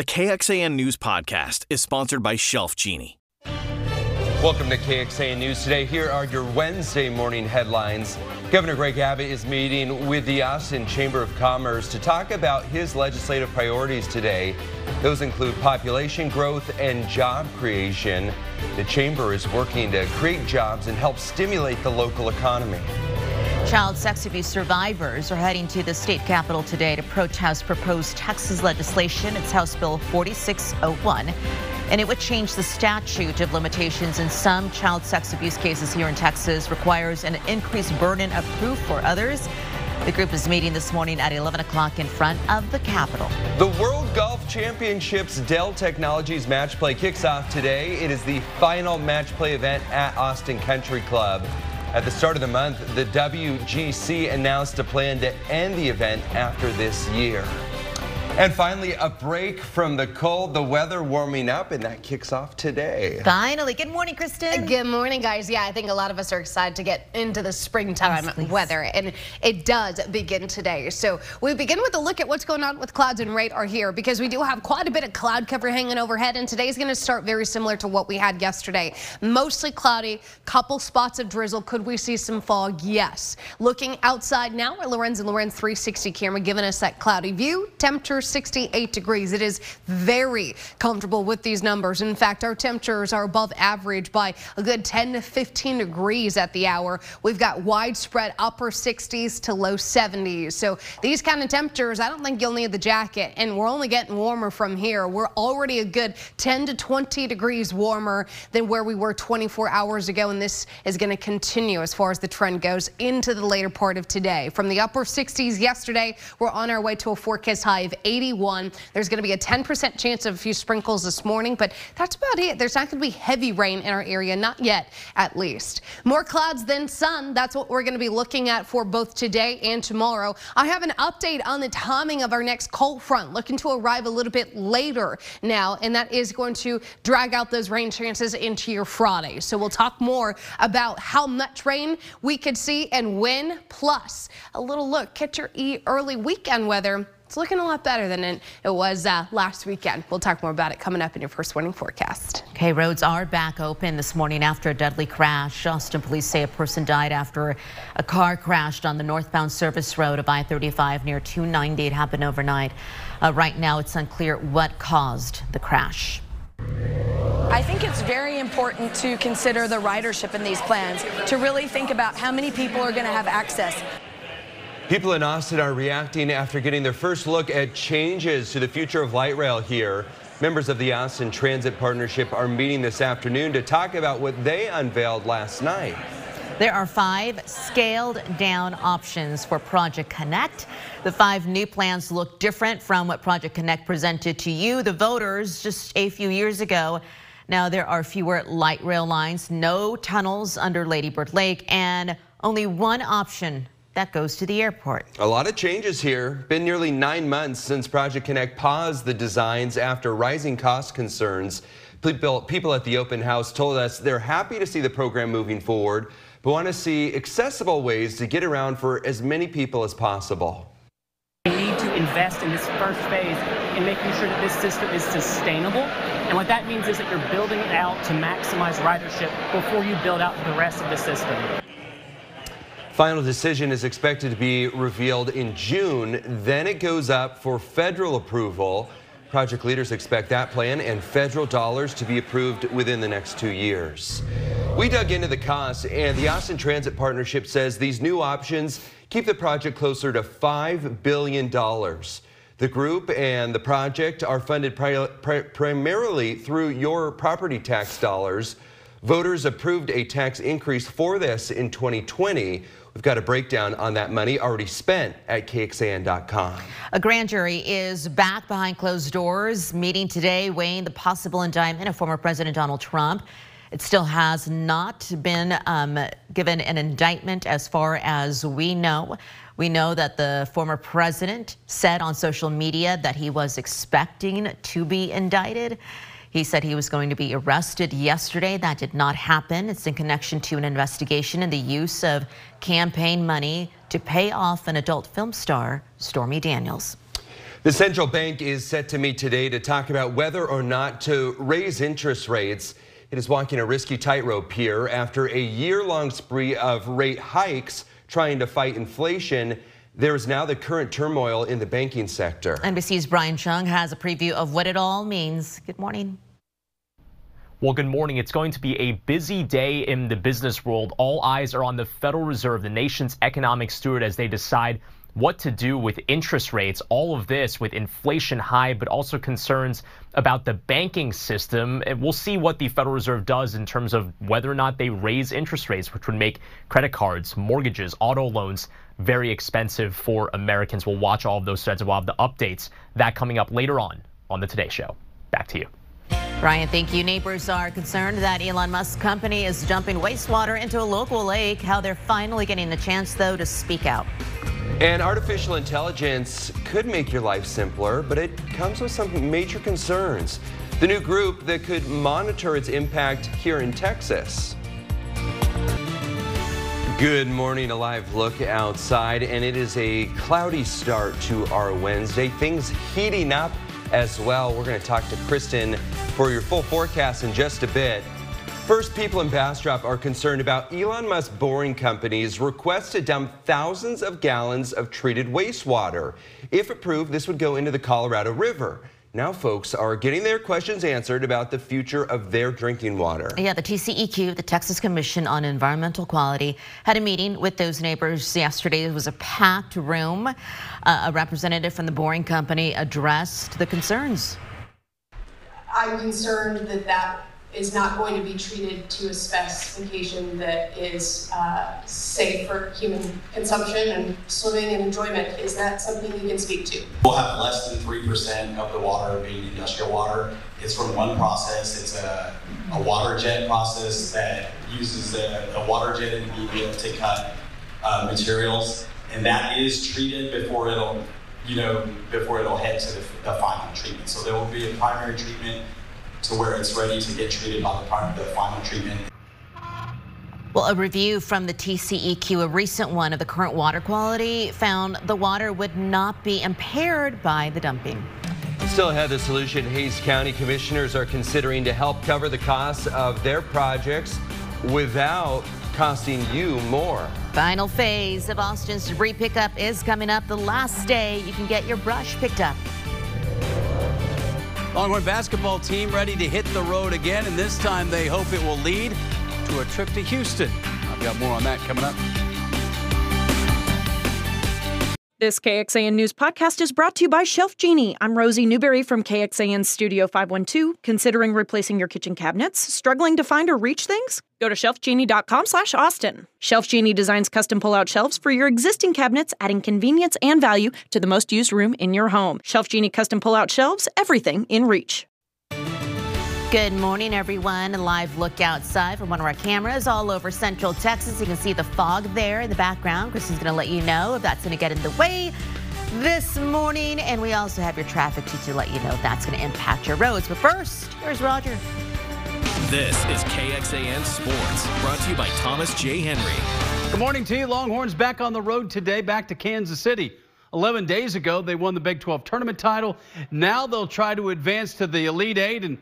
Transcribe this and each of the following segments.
The KXAN News Podcast is sponsored by Shelf Genie. Welcome to KXAN News today. Here are your Wednesday morning headlines. Governor Greg Abbott is meeting with the Austin Chamber of Commerce to talk about his legislative priorities today. Those include population growth and job creation. The chamber is working to create jobs and help stimulate the local economy. Child sex abuse survivors are heading to the state capitol today to protest proposed Texas legislation. It's House Bill 4601 and it would change the statute of limitations in some child sex abuse cases here in Texas, requires an increased burden of proof for others. The group is meeting this morning at 11 o'clock in front of the Capitol. The World Golf Championships Dell Technologies Match Play kicks off today. It is the final match play event at Austin Country Club. At the start of the month, the WGC announced a plan to end the event after this year. And finally, a break from the cold, the weather warming up, and that kicks off today. Finally. Good morning, Kristen. Good morning, guys. Yeah, I think a lot of us are excited to get into the springtime yes, weather, and it does begin today. So we begin with a look at what's going on with clouds and radar here, because we do have quite a bit of cloud cover hanging overhead, and today's going to start very similar to what we had yesterday. Mostly cloudy, couple spots of drizzle. Could we see some fog? Yes. Looking outside now, our Lorenz and Lorenz 360 camera giving us that cloudy view. Temperature 68 degrees. It is very comfortable with these numbers. In fact, our temperatures are above average by a good 10 to 15 degrees at the hour. We've got widespread upper 60s to low 70s. So these kind of temperatures, I don't think you'll need the jacket. And we're only getting warmer from here. We're already a good 10 to 20 degrees warmer than where we were 24 hours ago. And this is going to continue as far as the trend goes into the later part of today. From the upper 60s yesterday, we're on our way to a forecast high of 81. There's going to be a 10% chance of a few sprinkles this morning, but that's about it. There's not going to be heavy rain in our area, not yet at least. More clouds than sun. That's what we're going to be looking at for both today and tomorrow. I have an update on the timing of our next cold front, looking to arrive a little bit later now, and that is going to drag out those rain chances into your Friday. So we'll talk more about how much rain we could see and when, plus a little look at your early weekend weather it's looking a lot better than it, was uh, last weekend. We'll talk more about it coming up in your first warning forecast. Okay, roads are back open this morning after a deadly crash. Austin police say a person died after a car crashed on the northbound service road of I-35 near 290. It happened overnight. Uh, right now, it's unclear what caused the crash. I think it's very important to consider the ridership in these plans, to really think about how many people are going to have access. People in Austin are reacting after getting their first look at changes to the future of light rail here. Members of the Austin Transit Partnership are meeting this afternoon to talk about what they unveiled last night. There are five scaled down options for Project Connect. The five new plans look different from what Project Connect presented to you, the voters, just a few years ago. Now there are fewer light rail lines, no tunnels under Lady Bird Lake, and only one option that goes to the airport. A lot of changes here. Been nearly nine months since Project Connect paused the designs after rising cost concerns. People, people at the open house told us they're happy to see the program moving forward, but want to see accessible ways to get around for as many people as possible. We need to invest in this first phase in making sure that this system is sustainable. And what that means is that you're building it out to maximize ridership before you build out the rest of the system. Final decision is expected to be revealed in June. Then it goes up for federal approval. Project leaders expect that plan and federal dollars to be approved within the next two years. We dug into the costs, and the Austin Transit Partnership says these new options keep the project closer to $5 billion. The group and the project are funded pri pri primarily through your property tax dollars. Voters approved a tax increase for this in 2020. We've got a breakdown on that money already spent at KXAN.com. A grand jury is back behind closed doors, meeting today, weighing the possible indictment of former President Donald Trump. It still has not been um, given an indictment as far as we know. We know that the former president said on social media that he was expecting to be indicted. He said he was going to be arrested yesterday. That did not happen. It's in connection to an investigation in the use of campaign money to pay off an adult film star, Stormy Daniels. The central bank is set to meet today to talk about whether or not to raise interest rates. It is walking a risky tightrope here after a year long spree of rate hikes trying to fight inflation. There is now the current turmoil in the banking sector. NBC's Brian Cheung has a preview of what it all means. Good morning. Well, good morning. It's going to be a busy day in the business world. All eyes are on the Federal Reserve, the nation's economic steward, as they decide what to do with interest rates. All of this with inflation high, but also concerns about the banking system. And we'll see what the Federal Reserve does in terms of whether or not they raise interest rates, which would make credit cards, mortgages, auto loans very expensive for Americans. We'll watch all of those threads and we'll have the updates. That coming up later on on the Today Show. Back to you. Brian, thank you. Neighbors are concerned that Elon Musk's company is dumping wastewater into a local lake. How they're finally getting the chance, though, to speak out. And artificial intelligence could make your life simpler, but it comes with some major concerns. The new group that could monitor its impact here in Texas. Good morning, a live look outside, and it is a cloudy start to our Wednesday. Things heating up as well. We're going to talk to Kristen for your full forecast in just a bit. First, people in Bastrop are concerned about Elon Musk Boring Company's request to dump thousands of gallons of treated wastewater. If approved, this would go into the Colorado River. Now folks are getting their questions answered about the future of their drinking water. Yeah, the TCEQ, the Texas Commission on Environmental Quality, had a meeting with those neighbors yesterday. It was a packed room. Uh, a representative from the boring company addressed the concerns. I'm concerned that that is not going to be treated to a specification that is uh, safe for human consumption and swimming and enjoyment. Is that something you can speak to? We'll have less than 3% of the water being industrial water. It's from one process. It's a, a water jet process that uses a, a water jet media to cut uh, materials. And that is treated before it'll, you know, before it'll head to the, the final treatment. So there will be a primary treatment to where it's ready to get treated by the, the final treatment. Well, a review from the TCEQ, a recent one of the current water quality, found the water would not be impaired by the dumping. Still ahead, the solution Hays County commissioners are considering to help cover the costs of their projects without costing you more. Final phase of Austin's debris pickup is coming up. The last day you can get your brush picked up. Longhorn basketball team ready to hit the road again, and this time they hope it will lead to a trip to Houston. I've got more on that coming up. This KXAN News podcast is brought to you by Shelf Genie. I'm Rosie Newberry from KXAN Studio 512. Considering replacing your kitchen cabinets? Struggling to find or reach things? Go to shelfgenie.com slash Austin. Shelf Genie designs custom pull-out shelves for your existing cabinets, adding convenience and value to the most used room in your home. Shelf Genie custom pull-out shelves, everything in reach. Good morning, everyone. A live look outside from one of our cameras all over central Texas. You can see the fog there in the background. Kristen's going to let you know if that's going to get in the way this morning. And we also have your traffic teacher to let you know if that's going to impact your roads. But first, here's Roger. This is KXAN Sports, brought to you by Thomas J. Henry. Good morning to you. Longhorns back on the road today, back to Kansas City. 11 days ago, they won the Big 12 tournament title. Now they'll try to advance to the Elite Eight and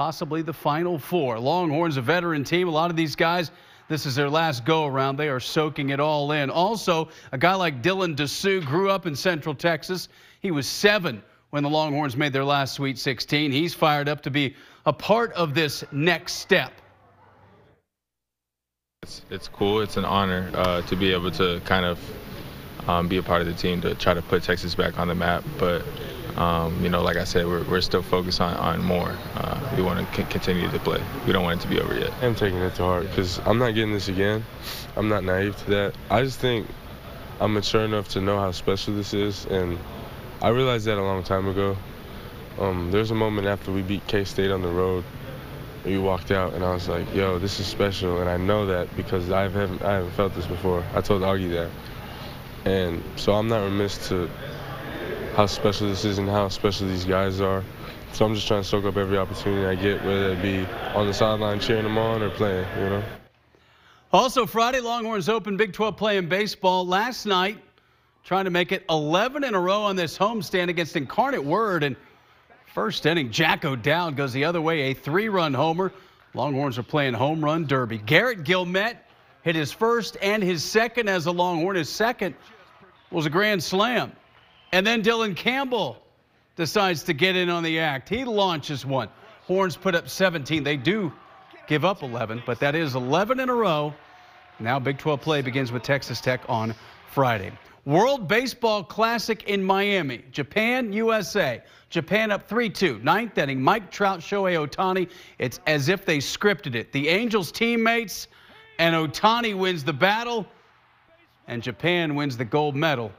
possibly the Final Four. Longhorns, a veteran team. A lot of these guys, this is their last go around. They are soaking it all in. Also, a guy like Dylan Disu grew up in Central Texas. He was seven when the Longhorns made their last Sweet 16. He's fired up to be a part of this next step. It's, it's cool. It's an honor uh, to be able to kind of um, be a part of the team to try to put Texas back on the map. But um, you know, like I said, we're, we're still focused on, on more. Uh, we want to c- continue to play. We don't want it to be over yet. I'm taking it to heart because I'm not getting this again. I'm not naive to that. I just think I'm mature enough to know how special this is, and I realized that a long time ago. Um, there's a moment after we beat K-State on the road. We walked out, and I was like, "Yo, this is special," and I know that because I haven't I haven't felt this before. I told Augie that, and so I'm not remiss to how special this is and how special these guys are. So I'm just trying to soak up every opportunity I get, whether it be on the sideline cheering them on or playing, you know. Also, Friday, Longhorns open Big 12 play in baseball. Last night, trying to make it 11 in a row on this homestand against Incarnate Word. And first inning, Jack O'Dowd goes the other way, a three-run homer. Longhorns are playing home run derby. Garrett Guillemette hit his first and his second as a Longhorn. His second was a grand slam. And then Dylan Campbell decides to get in on the act. He launches one. Horns put up 17. They do give up 11, but that is 11 in a row. Now Big 12 play begins with Texas Tech on Friday. World Baseball Classic in Miami. Japan, USA. Japan up 3-2. Ninth inning. Mike Trout, Shohei Ohtani. It's as if they scripted it. The Angels teammates and Ohtani wins the battle and Japan wins the gold medal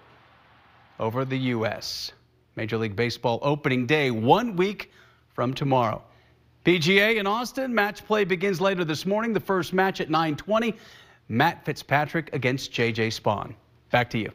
over the U.S. Major League Baseball opening day one week from tomorrow. PGA in Austin, match play begins later this morning. The first match at 920. Matt Fitzpatrick against J.J. Spaun. Back to you.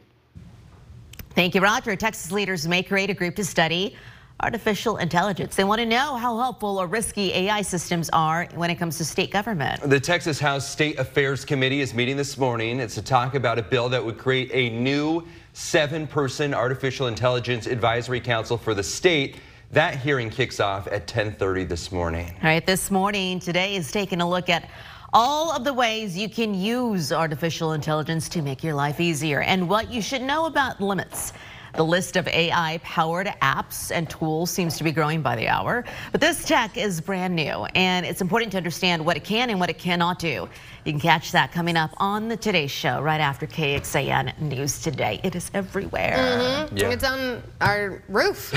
Thank you, Roger. Texas leaders may create a group to study artificial intelligence. They want to know how helpful or risky AI systems are when it comes to state government. The Texas House State Affairs Committee is meeting this morning. It's to talk about a bill that would create a new seven-person artificial intelligence advisory council for the state. That hearing kicks off at 1030 this morning. All right, this morning, today is taking a look at all of the ways you can use artificial intelligence to make your life easier and what you should know about limits. The list of AI powered apps and tools seems to be growing by the hour. But this tech is brand new and it's important to understand what it can and what it cannot do. You can catch that coming up on the Today Show right after KXAN News Today. It is everywhere. Mm -hmm. yeah. It's on our roof.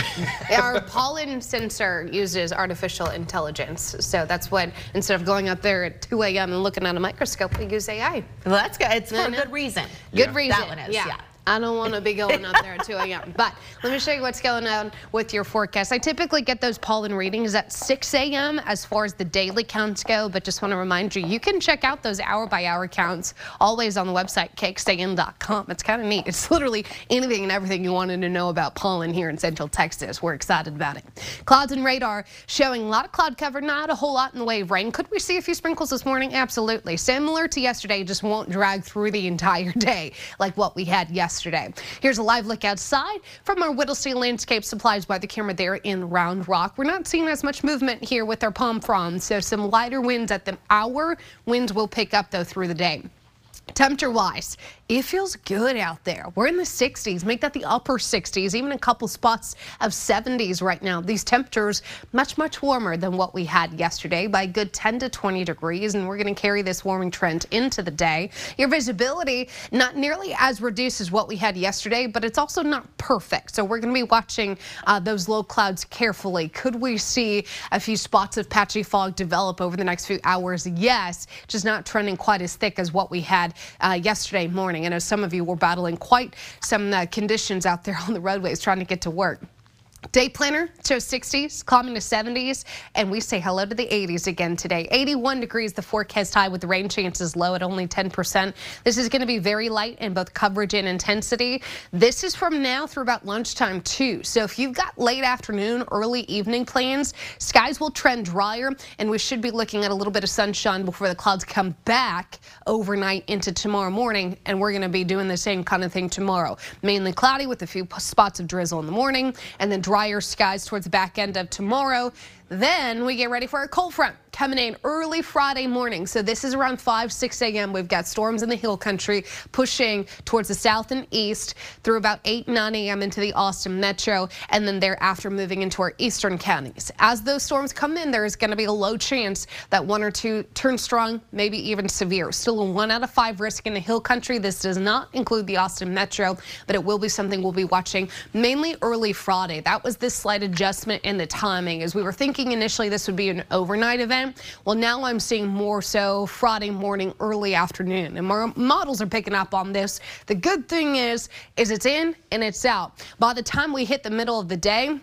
our pollen sensor uses artificial intelligence. So that's what, instead of going out there at 2 a.m. and looking at a microscope, we use AI. Well, that's good. It's for a good reason. Good yeah. reason. That one is, yeah. yeah. I don't want to be going up there at 2 a.m. But let me show you what's going on with your forecast. I typically get those pollen readings at 6 a.m. as far as the daily counts go, but just want to remind you, you can check out those hour by hour counts always on the website, kxan.com. It's kind of neat. It's literally anything and everything you wanted to know about pollen here in Central Texas. We're excited about it. Clouds and radar showing a lot of cloud cover, not a whole lot in the way of rain. Could we see a few sprinkles this morning? Absolutely. Similar to yesterday, just won't drag through the entire day like what we had yesterday yesterday. Here's a live look outside from our Whittlesey Landscape Supplies by the camera there in Round Rock. We're not seeing as much movement here with our palm fronds, so some lighter winds at the hour. Winds will pick up though through the day. Temperature wise, it feels good out there. We're in the 60s, make that the upper 60s, even a couple spots of 70s right now. These temperatures much, much warmer than what we had yesterday by good 10 to 20 degrees, and we're going to carry this warming trend into the day. Your visibility not nearly as reduced as what we had yesterday, but it's also not perfect. So we're going to be watching uh, those low clouds carefully. Could we see a few spots of patchy fog develop over the next few hours? Yes, just not trending quite as thick as what we had uh, yesterday morning. I know some of you were battling quite some uh, conditions out there on the roadways trying to get to work. Day planner shows 60s, climbing to 70s, and we say hello to the 80s again today. 81 degrees, the forecast high with the rain chances low at only 10%. This is going to be very light in both coverage and intensity. This is from now through about lunchtime too. So if you've got late afternoon, early evening plans, skies will trend drier, and we should be looking at a little bit of sunshine before the clouds come back overnight into tomorrow morning, and we're going to be doing the same kind of thing tomorrow. Mainly cloudy with a few spots of drizzle in the morning, and then drier skies towards the back end of tomorrow. Then we get ready for a cold front coming in early Friday morning. So this is around 5, 6 a.m. We've got storms in the hill country pushing towards the south and east through about 8, 9 a.m. into the Austin metro and then thereafter moving into our eastern counties. As those storms come in, there is going to be a low chance that one or two turn strong, maybe even severe. Still a 1 out of 5 risk in the hill country. This does not include the Austin metro, but it will be something we'll be watching mainly early Friday. That was this slight adjustment in the timing as we were thinking thinking initially this would be an overnight event. Well, now I'm seeing more so Friday morning, early afternoon. And my models are picking up on this. The good thing is, is it's in and it's out. By the time we hit the middle of the day,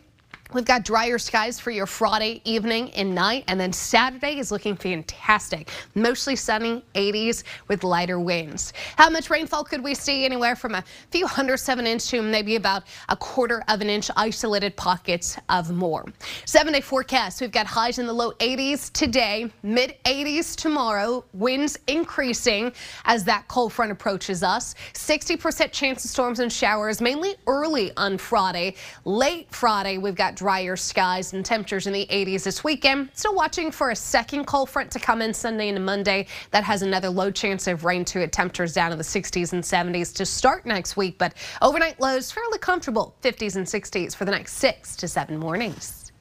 We've got drier skies for your Friday evening and night, and then Saturday is looking fantastic. Mostly sunny, 80s with lighter winds. How much rainfall could we see? Anywhere from a few hundredths of an inch to maybe about a quarter of an inch, isolated pockets of more. Seven day forecast. We've got highs in the low 80s today, mid 80s tomorrow, winds increasing as that cold front approaches us. 60% chance of storms and showers, mainly early on Friday. Late Friday, we've got drier skies and temperatures in the 80s this weekend. Still watching for a second cold front to come in Sunday and Monday. That has another low chance of rain to it. Temperatures down in the 60s and 70s to start next week, but overnight lows fairly comfortable 50s and 60s for the next six to seven mornings.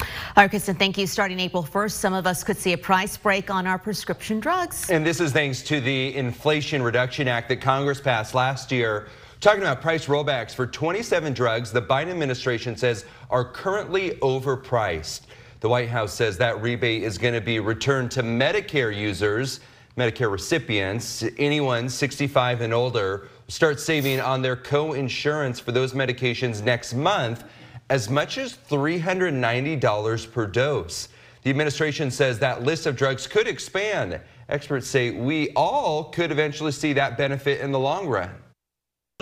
All right, Kristen, thank you. Starting April 1st, some of us could see a price break on our prescription drugs. And this is thanks to the Inflation Reduction Act that Congress passed last year. Talking about price rollbacks for 27 drugs the Biden administration says are currently overpriced. The White House says that rebate is going to be returned to Medicare users, Medicare recipients, anyone 65 and older start saving on their co-insurance for those medications next month as much as $390 per dose. The administration says that list of drugs could expand. Experts say we all could eventually see that benefit in the long run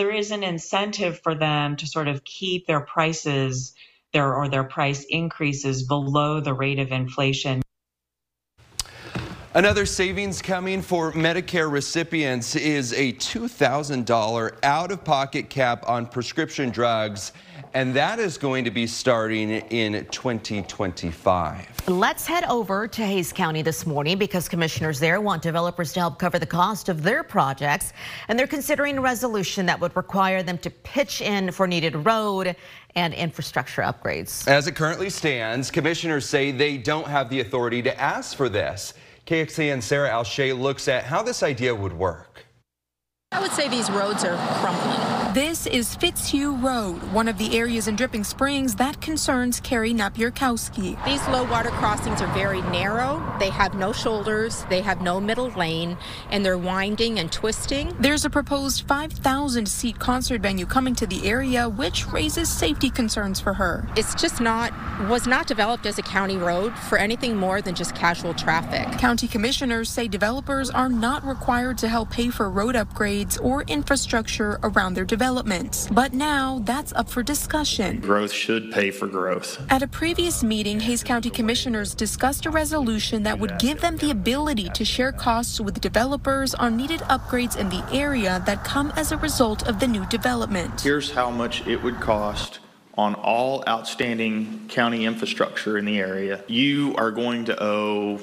there is an incentive for them to sort of keep their prices their or their price increases below the rate of inflation. Another savings coming for Medicare recipients is a $2,000 out-of-pocket cap on prescription drugs and that is going to be starting in 2025. Let's head over to Hays County this morning because commissioners there want developers to help cover the cost of their projects, and they're considering a resolution that would require them to pitch in for needed road and infrastructure upgrades. As it currently stands, commissioners say they don't have the authority to ask for this. KXAN Sarah Alshay looks at how this idea would work. I would say these roads are crumbling. This is Fitzhugh Road, one of the areas in Dripping Springs that concerns Carrie Napierkowski. These low water crossings are very narrow. They have no shoulders, they have no middle lane, and they're winding and twisting. There's a proposed 5,000 seat concert venue coming to the area, which raises safety concerns for her. It's just not, was not developed as a county road for anything more than just casual traffic. County commissioners say developers are not required to help pay for road upgrades or infrastructure around their development development. But now that's up for discussion. Growth should pay for growth. At a previous meeting, Hays County commissioners discussed a resolution that would give them the ability to share costs with developers on needed upgrades in the area that come as a result of the new development. Here's how much it would cost on all outstanding county infrastructure in the area. You are going to owe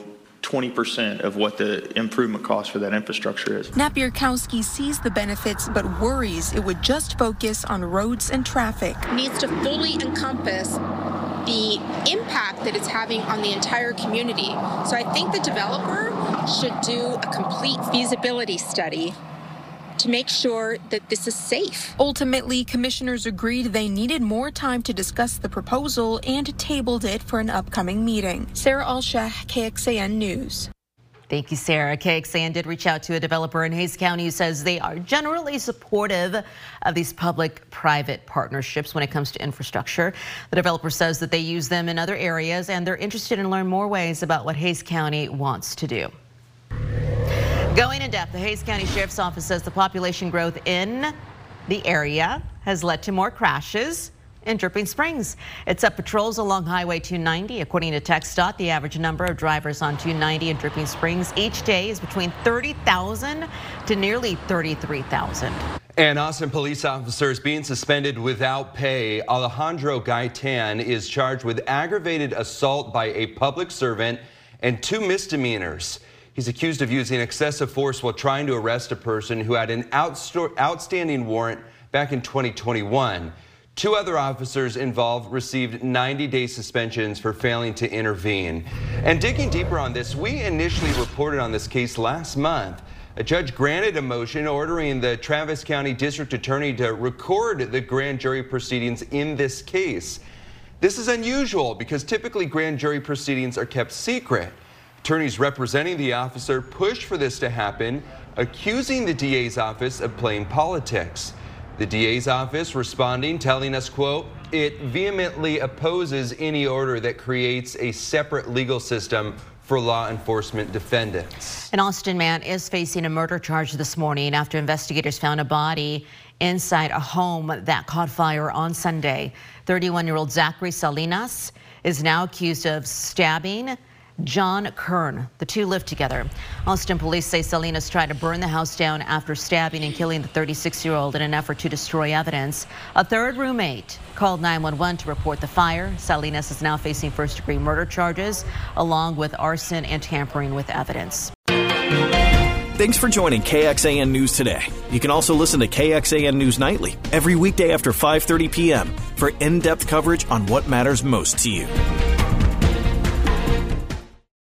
20% of what the improvement cost for that infrastructure is. Napierkowski sees the benefits but worries it would just focus on roads and traffic. Needs to fully encompass the impact that it's having on the entire community. So I think the developer should do a complete feasibility study to make sure that this is safe. Ultimately, commissioners agreed they needed more time to discuss the proposal and tabled it for an upcoming meeting. Sarah Alshah, KXAN News. Thank you, Sarah. KXAN did reach out to a developer in Hays County who says they are generally supportive of these public-private partnerships when it comes to infrastructure. The developer says that they use them in other areas and they're interested in learning more ways about what Hays County wants to do. Going in depth, the Hays County Sheriff's Office says the population growth in the area has led to more crashes in Dripping Springs. It's up patrols along Highway 290. According to TxDOT, the average number of drivers on 290 in Dripping Springs each day is between 30,000 to nearly 33,000. And Austin police officers being suspended without pay. Alejandro Gaitan is charged with aggravated assault by a public servant and two misdemeanors. He's accused of using excessive force while trying to arrest a person who had an outstanding warrant back in 2021. Two other officers involved received 90-day suspensions for failing to intervene. And digging deeper on this, we initially reported on this case last month. A judge granted a motion ordering the Travis County District Attorney to record the grand jury proceedings in this case. This is unusual because typically grand jury proceedings are kept secret. Attorneys representing the officer pushed for this to happen, accusing the DA's office of playing politics. The DA's office responding, telling us, quote, it vehemently opposes any order that creates a separate legal system for law enforcement defendants. An Austin man is facing a murder charge this morning after investigators found a body inside a home that caught fire on Sunday. 31 year old Zachary Salinas is now accused of stabbing John Kern. The two lived together. Austin police say Salinas tried to burn the house down after stabbing and killing the 36 year old in an effort to destroy evidence. A third roommate called 911 to report the fire. Salinas is now facing first degree murder charges along with arson and tampering with evidence. Thanks for joining KXAN News today. You can also listen to KXAN News Nightly every weekday after 5:30 p.m. for in-depth coverage on what matters most to you.